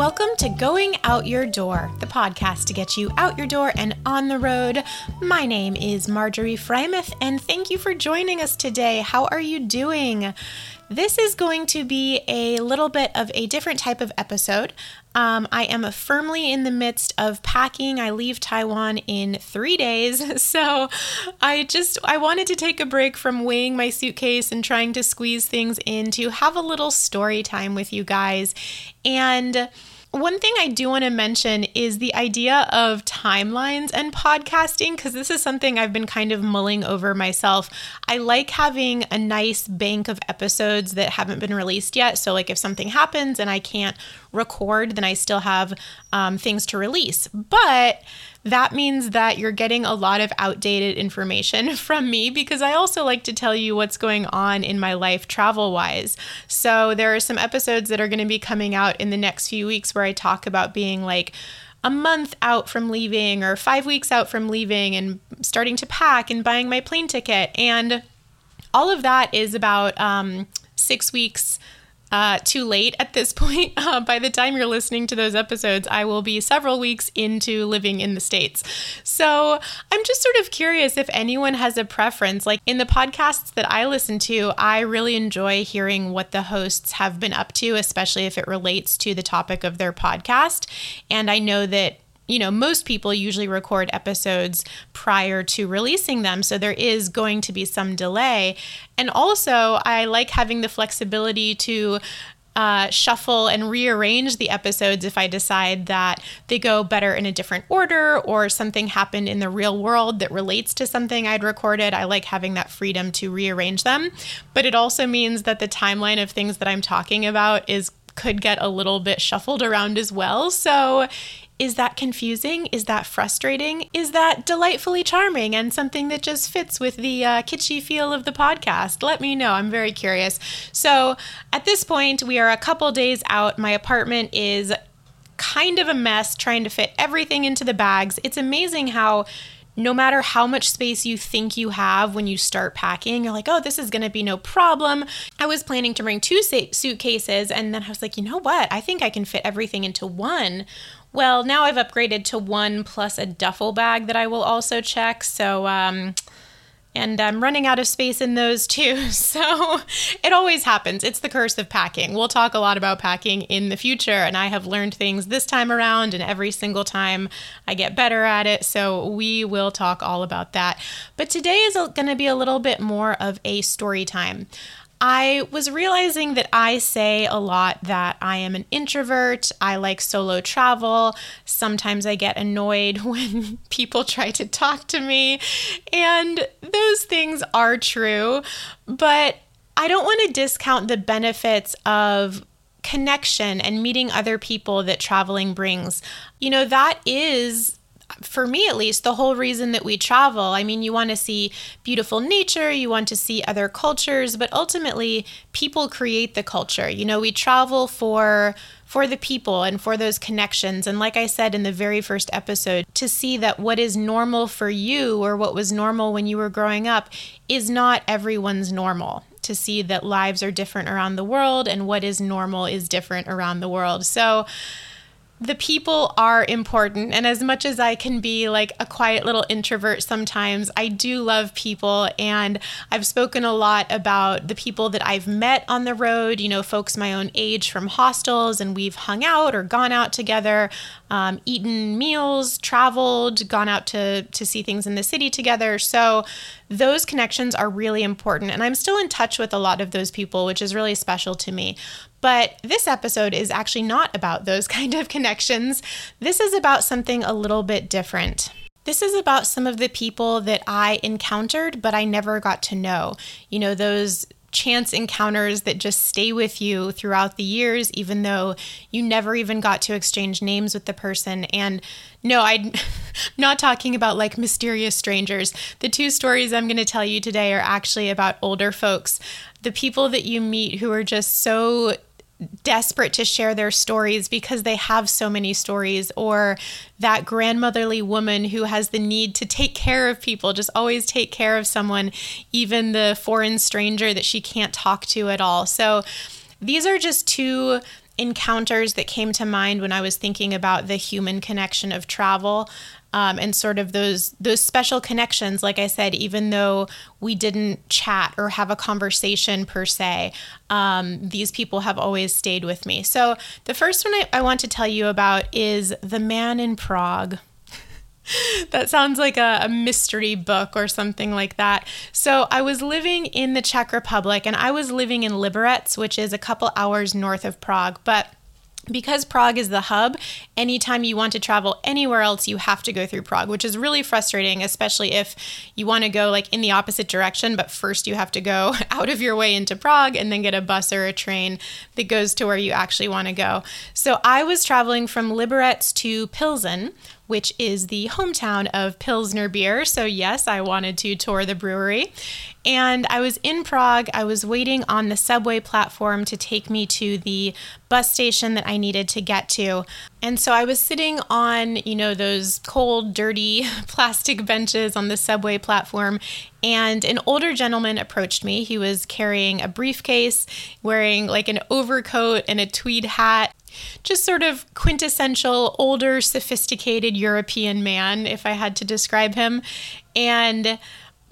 Welcome to Going Out Your Door, the podcast to get you out your door and on the road. My name is Marjorie Frymouth, and thank you for joining us today. How are you doing? This is going to be a little bit of a different type of episode. Um, I am firmly in the midst of packing. I leave Taiwan in three days, so I just I wanted to take a break from weighing my suitcase and trying to squeeze things in to have a little story time with you guys. And one thing I do want to mention is the idea of timelines and podcasting, because this is something I've been kind of mulling over myself. I like having a nice bank of episodes that haven't been released yet. So, like, if something happens and I can't record, then I still have um, things to release. But that means that you're getting a lot of outdated information from me because I also like to tell you what's going on in my life travel wise. So there are some episodes that are going to be coming out in the next few weeks where I talk about being like, a month out from leaving or five weeks out from leaving and starting to pack and buying my plane ticket. And all of that is about um, six weeks uh, too late at this point. Uh, by the time you're listening to those episodes, I will be several weeks into living in the States. So I'm just sort of curious if anyone has a preference. Like in the podcasts that I listen to, I really enjoy hearing what the hosts have been up to, especially if it relates to the topic of their podcast. And I know that you know, most people usually record episodes prior to releasing them. So there is going to be some delay. And also, I like having the flexibility to uh, shuffle and rearrange the episodes if I decide that they go better in a different order or something happened in the real world that relates to something I'd recorded. I like having that freedom to rearrange them. But it also means that the timeline of things that I'm talking about is could get a little bit shuffled around as well. So is that confusing? Is that frustrating? Is that delightfully charming and something that just fits with the uh, kitschy feel of the podcast? Let me know. I'm very curious. So, at this point, we are a couple days out. My apartment is kind of a mess trying to fit everything into the bags. It's amazing how no matter how much space you think you have when you start packing, you're like, oh, this is going to be no problem. I was planning to bring two suitcases, and then I was like, you know what? I think I can fit everything into one. Well, now I've upgraded to one plus a duffel bag that I will also check. So, um, and I'm running out of space in those too. So it always happens. It's the curse of packing. We'll talk a lot about packing in the future, and I have learned things this time around, and every single time I get better at it. So we will talk all about that. But today is going to be a little bit more of a story time. I was realizing that I say a lot that I am an introvert. I like solo travel. Sometimes I get annoyed when people try to talk to me. And those things are true. But I don't want to discount the benefits of connection and meeting other people that traveling brings. You know, that is for me at least, the whole reason that we travel. I mean, you want to see beautiful nature, you want to see other cultures, but ultimately, people create the culture. You know, we travel for for the people and for those connections. And like I said in the very first episode, to see that what is normal for you or what was normal when you were growing up is not everyone's normal. To see that lives are different around the world and what is normal is different around the world. So, the people are important. And as much as I can be like a quiet little introvert sometimes, I do love people. And I've spoken a lot about the people that I've met on the road, you know, folks my own age from hostels, and we've hung out or gone out together, um, eaten meals, traveled, gone out to, to see things in the city together. So those connections are really important. And I'm still in touch with a lot of those people, which is really special to me. But this episode is actually not about those kind of connections. This is about something a little bit different. This is about some of the people that I encountered, but I never got to know. You know, those chance encounters that just stay with you throughout the years, even though you never even got to exchange names with the person. And no, I'm not talking about like mysterious strangers. The two stories I'm going to tell you today are actually about older folks, the people that you meet who are just so desperate to share their stories because they have so many stories, or that grandmotherly woman who has the need to take care of people, just always take care of someone, even the foreign stranger that she can't talk to at all. So, these are just two encounters that came to mind when I was thinking about the human connection of travel. Um, and sort of those those special connections like i said even though we didn't chat or have a conversation per se um, these people have always stayed with me so the first one I, I want to tell you about is the man in prague that sounds like a, a, mystery book or something like that. So I was living in the Czech Republic and I was living in Liberec, which is a couple hours north of Prague. But because Prague is the hub, anytime you want to travel anywhere else, you have to go through Prague, which is really frustrating, especially if you want to go like in the opposite direction, but first you have to go out of your way into Prague and then get a bus or a train that goes to where you actually want to go. So I was traveling from Liberec to Pilsen, which is the hometown of Pilsner beer. So, yes, I wanted to tour the brewery. And I was in Prague. I was waiting on the subway platform to take me to the bus station that I needed to get to. And so I was sitting on, you know, those cold, dirty plastic benches on the subway platform. And an older gentleman approached me. He was carrying a briefcase, wearing like an overcoat and a tweed hat just sort of quintessential older, sophisticated European man, if I had to describe him. And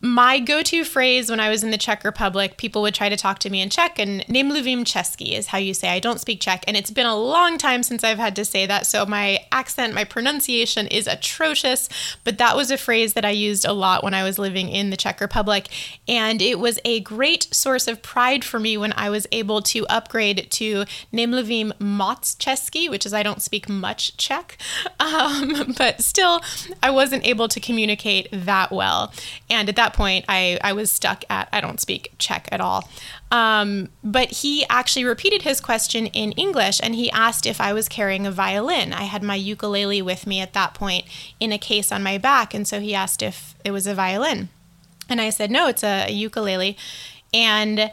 my go-to phrase when I was in the Czech Republic, people would try to talk to me in Czech, and nemluvím česky is how you say I don't speak Czech, and it's been a long time since I've had to say that, so my accent, my pronunciation is atrocious. But that was a phrase that I used a lot when I was living in the Czech Republic, and it was a great source of pride for me when I was able to upgrade to nemluvím moc česky, which is I don't speak much Czech, um, but still I wasn't able to communicate that well, and at that that point, I, I was stuck at I don't speak Czech at all. Um, but he actually repeated his question in English and he asked if I was carrying a violin. I had my ukulele with me at that point in a case on my back. And so he asked if it was a violin. And I said, no, it's a, a ukulele. And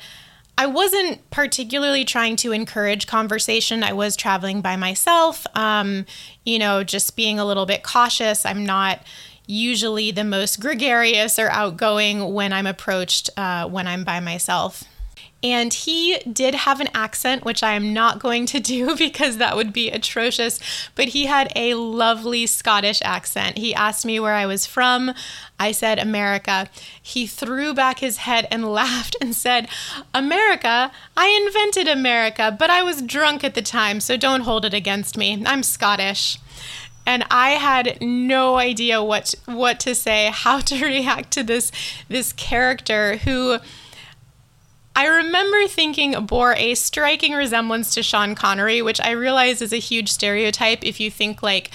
I wasn't particularly trying to encourage conversation. I was traveling by myself, um, you know, just being a little bit cautious. I'm not usually the most gregarious or outgoing when I'm approached uh, when I'm by myself. And he did have an accent, which I am not going to do because that would be atrocious, but he had a lovely Scottish accent. He asked me where I was from. I said, America. He threw back his head and laughed and said, America? I invented America, but I was drunk at the time, so don't hold it against me. I'm Scottish and I had no idea what what to say, how to react to this this character who I remember thinking bore a striking resemblance to Sean Connery, which I realize is a huge stereotype if you think like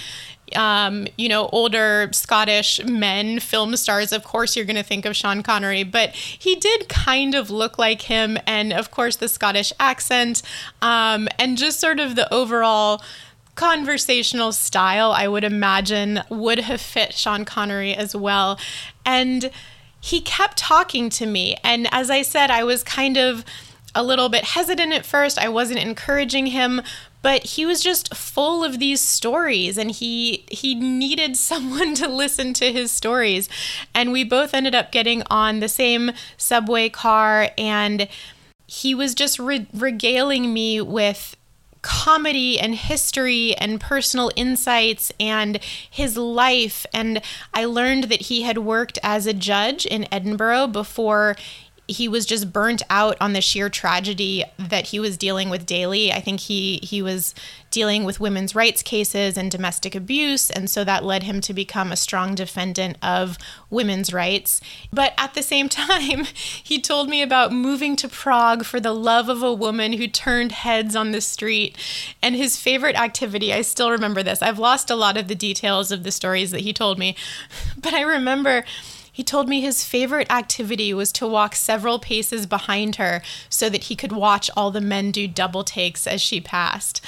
um, you know, older Scottish men, film stars, of course you're going to think of Sean Connery, but he did kind of look like him. And of course, the Scottish accent um, and just sort of the overall conversational style, I would imagine, would have fit Sean Connery as well. And he kept talking to me. And as I said, I was kind of a little bit hesitant at first. I wasn't encouraging him, but he was just full of these stories and he he needed someone to listen to his stories. And we both ended up getting on the same subway car and he was just re- regaling me with comedy and history and personal insights and his life. And I learned that he had worked as a judge in Edinburgh before he was just burnt out on the sheer tragedy that he was dealing with daily. I think he he was dealing with women's rights cases and domestic abuse, and so that led him to become a strong defendant of women's rights. But at the same time, he told me about moving to Prague for the love of a woman who turned heads on the street. And his favorite activity, I still remember this. I've lost a lot of the details of the stories that he told me, but I remember he told me his favorite activity was to walk several paces behind her so that he could watch all the men do double takes as she passed.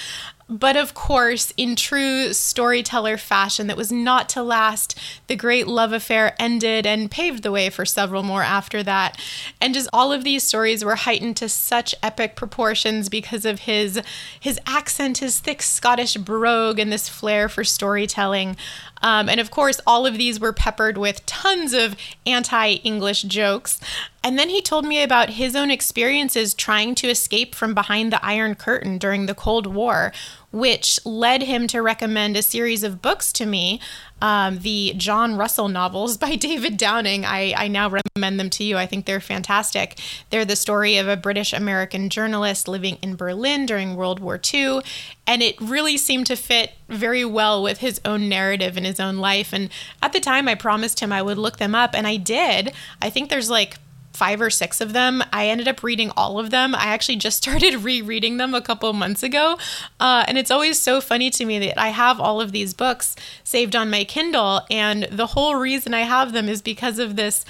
But of course, in true storyteller fashion that was not to last, the great love affair ended and paved the way for several more after that. And just all of these stories were heightened to such epic proportions because of his his accent, his thick Scottish brogue, and this flair for storytelling. Um, and of course, all of these were peppered with tons of anti English jokes. And then he told me about his own experiences trying to escape from behind the Iron Curtain during the Cold War, which led him to recommend a series of books to me. Um, the John Russell novels by David Downing. I, I now recommend them to you. I think they're fantastic. They're the story of a British American journalist living in Berlin during World War II. And it really seemed to fit very well with his own narrative and his own life. And at the time, I promised him I would look them up, and I did. I think there's like five or six of them. I ended up reading all of them. I actually just started rereading them a couple months ago. Uh, and it's always so funny to me that I have all of these books saved on my Kindle. And the whole reason I have them is because of this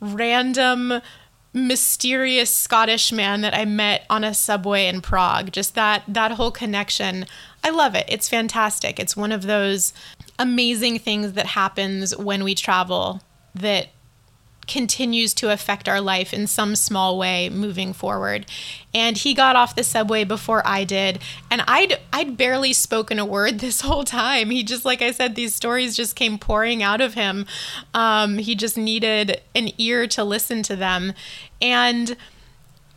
random mysterious Scottish man that I met on a subway in Prague. Just that that whole connection. I love it. It's fantastic. It's one of those amazing things that happens when we travel that continues to affect our life in some small way moving forward. And he got off the subway before I did, and I'd I'd barely spoken a word this whole time. He just like I said these stories just came pouring out of him. Um, he just needed an ear to listen to them. And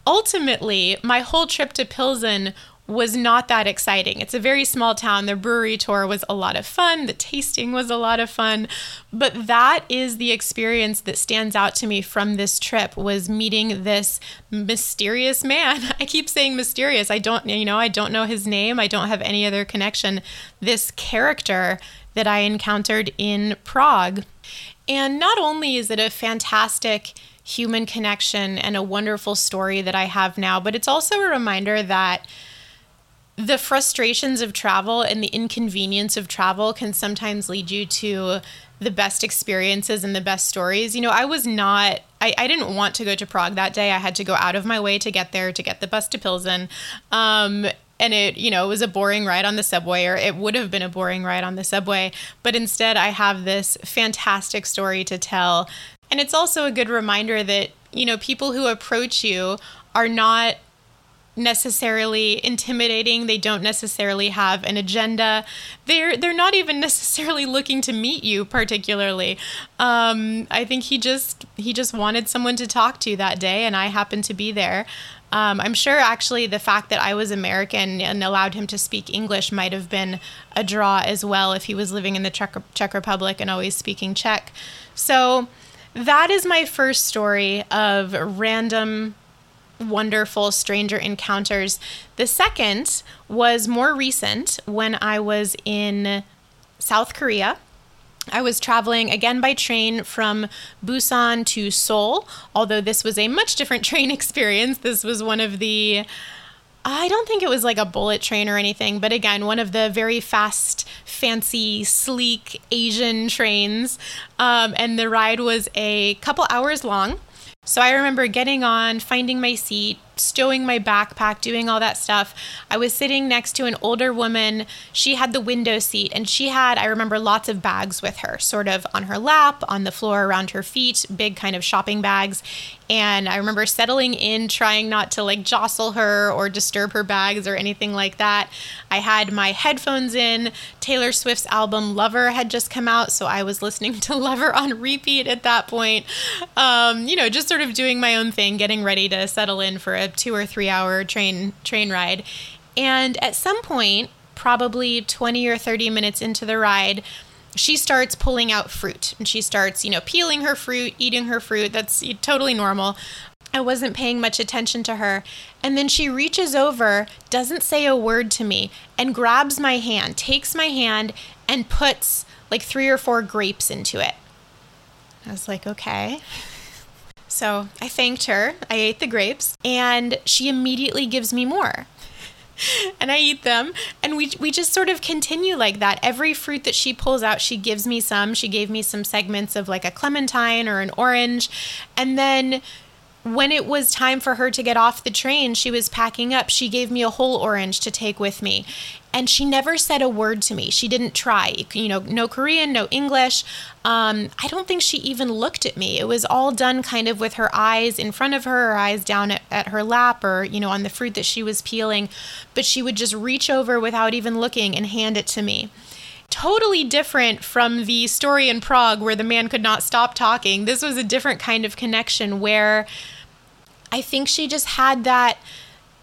ultimately, my whole trip to Pilsen was not that exciting. It's a very small town. The brewery tour was a lot of fun. The tasting was a lot of fun. But that is the experience that stands out to me from this trip was meeting this mysterious man. I keep saying mysterious. I don't, you know, I don't know his name. I don't have any other connection. This character that I encountered in Prague. And not only is it a fantastic human connection and a wonderful story that I have now, but it's also a reminder that the frustrations of travel and the inconvenience of travel can sometimes lead you to the best experiences and the best stories. You know, I was not, I, I didn't want to go to Prague that day. I had to go out of my way to get there, to get the bus to Pilsen. Um, and it, you know, it was a boring ride on the subway, or it would have been a boring ride on the subway. But instead, I have this fantastic story to tell. And it's also a good reminder that, you know, people who approach you are not necessarily intimidating. They don't necessarily have an agenda. They're they're not even necessarily looking to meet you particularly. Um, I think he just he just wanted someone to talk to that day, and I happened to be there. Um, I'm sure actually the fact that I was American and allowed him to speak English might have been a draw as well if he was living in the Czech, Czech Republic and always speaking Czech. So that is my first story of random wonderful stranger encounters. The second was more recent when I was in South Korea. I was traveling again by train from Busan to Seoul, although this was a much different train experience. This was one of the I don't think it was like a bullet train or anything, but again, one of the very fast, fancy, sleek Asian trains. Um, and the ride was a couple hours long. So I remember getting on, finding my seat, stowing my backpack, doing all that stuff. I was sitting next to an older woman. She had the window seat and she had, I remember, lots of bags with her, sort of on her lap, on the floor around her feet, big kind of shopping bags. And I remember settling in, trying not to like jostle her or disturb her bags or anything like that. I had my headphones in. Taylor Swift's album Lover had just come out, so I was listening to Lover on repeat at that point. Um, you know, just sort of doing my own thing, getting ready to settle in for a two or three hour train train ride. And at some point, probably 20 or 30 minutes into the ride, she starts pulling out fruit and she starts, you know, peeling her fruit, eating her fruit. That's totally normal. I wasn't paying much attention to her. And then she reaches over, doesn't say a word to me, and grabs my hand, takes my hand, and puts like three or four grapes into it. I was like, okay. So I thanked her. I ate the grapes, and she immediately gives me more and I eat them. And we, we just sort of continue like that. Every fruit that she pulls out, she gives me some. She gave me some segments of like a clementine or an orange. And then when it was time for her to get off the train, she was packing up. She gave me a whole orange to take with me. And she never said a word to me. She didn't try. You know, no Korean, no English. Um, I don't think she even looked at me. It was all done kind of with her eyes in front of her, her eyes down at, at her lap or, you know, on the fruit that she was peeling. But she would just reach over without even looking and hand it to me totally different from the story in Prague where the man could not stop talking. This was a different kind of connection where I think she just had that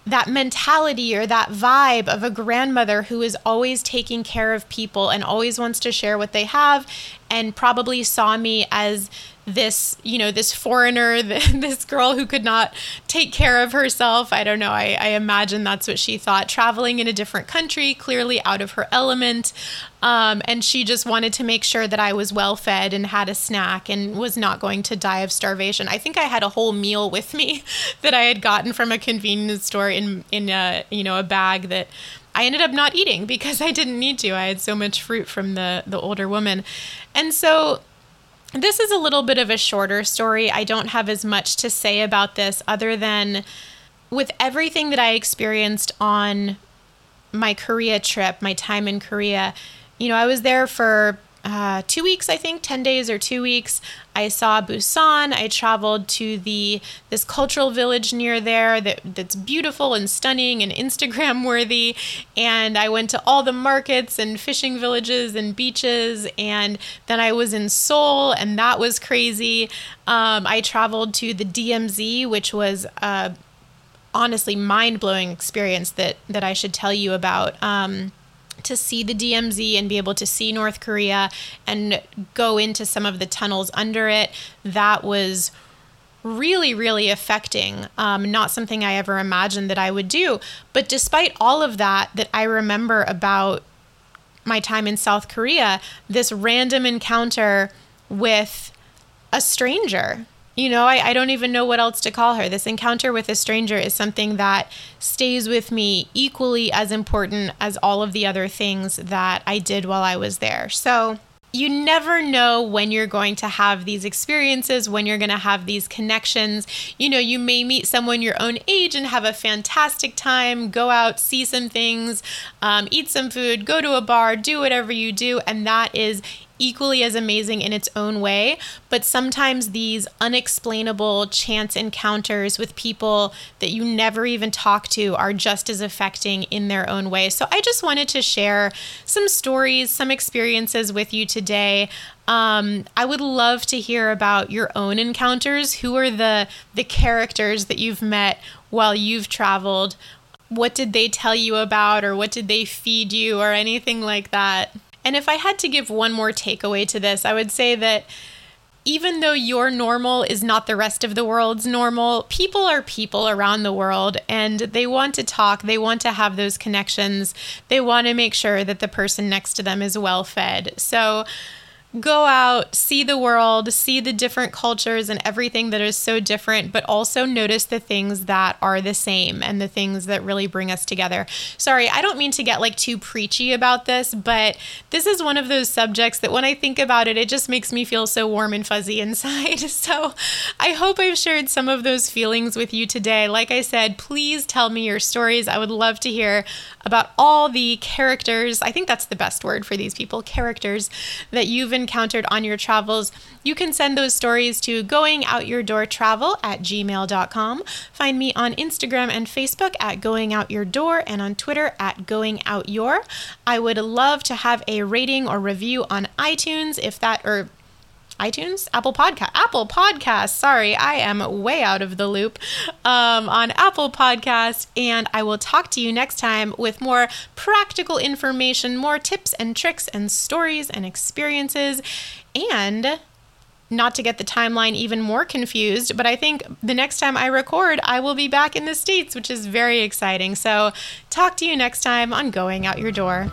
that mentality or that vibe of a grandmother who is always taking care of people and always wants to share what they have and probably saw me as this, you know, this foreigner, this girl who could not take care of herself. I don't know. I, I imagine that's what she thought. Traveling in a different country, clearly out of her element. Um, and she just wanted to make sure that I was well fed and had a snack and was not going to die of starvation. I think I had a whole meal with me that I had gotten from a convenience store in in a you know a bag that I ended up not eating because I didn't need to. I had so much fruit from the the older woman. And so this is a little bit of a shorter story. I don't have as much to say about this other than with everything that I experienced on my Korea trip, my time in Korea, you know, I was there for uh, two weeks, I think, 10 days or two weeks. I saw Busan. I traveled to the this cultural village near there that, that's beautiful and stunning and Instagram worthy. And I went to all the markets and fishing villages and beaches. And then I was in Seoul, and that was crazy. Um, I traveled to the DMZ, which was honestly mind blowing experience that that I should tell you about. Um, to see the DMZ and be able to see North Korea and go into some of the tunnels under it, that was really, really affecting. Um, not something I ever imagined that I would do. But despite all of that, that I remember about my time in South Korea, this random encounter with a stranger you know, I, I don't even know what else to call her. This encounter with a stranger is something that stays with me equally as important as all of the other things that I did while I was there. So, you never know when you're going to have these experiences, when you're going to have these connections. You know, you may meet someone your own age and have a fantastic time, go out, see some things, um, eat some food, go to a bar, do whatever you do. And that is equally as amazing in its own way, but sometimes these unexplainable chance encounters with people that you never even talk to are just as affecting in their own way. So I just wanted to share some stories, some experiences with you today. Um, I would love to hear about your own encounters. Who are the the characters that you've met while you've traveled? What did they tell you about, or what did they feed you, or anything like that? And if I had to give one more takeaway to this, I would say that even though your normal is not the rest of the world's normal, people are people around the world and they want to talk, they want to have those connections, they want to make sure that the person next to them is well fed. So, go out, see the world, see the different cultures and everything that is so different, but also notice the things that are the same and the things that really bring us together. Sorry, I don't mean to get like too preachy about this, but this is one of those subjects that when I think about it, it just makes me feel so warm and fuzzy inside. So I hope I've shared some of those feelings with you today. Like I said, please tell me your stories. I would love to hear about all the characters. I think that's the best word for these people characters that you've encountered on your travels. You can send those stories to goingoutyourdoortravel at gmail.com. Find me on Instagram and Facebook at goingoutyourdoor and on Twitter at goingoutyour. I would love to have a rating or review on iTunes if that, or iTunes, Apple Podcast, Apple Podcast. Sorry, I am way out of the loop um, on Apple Podcast, and I will talk to you next time with more practical information, more tips and tricks and stories and experiences, and not to get the timeline even more confused, but I think the next time I record, I will be back in the States, which is very exciting. So, talk to you next time on Going Out Your Door.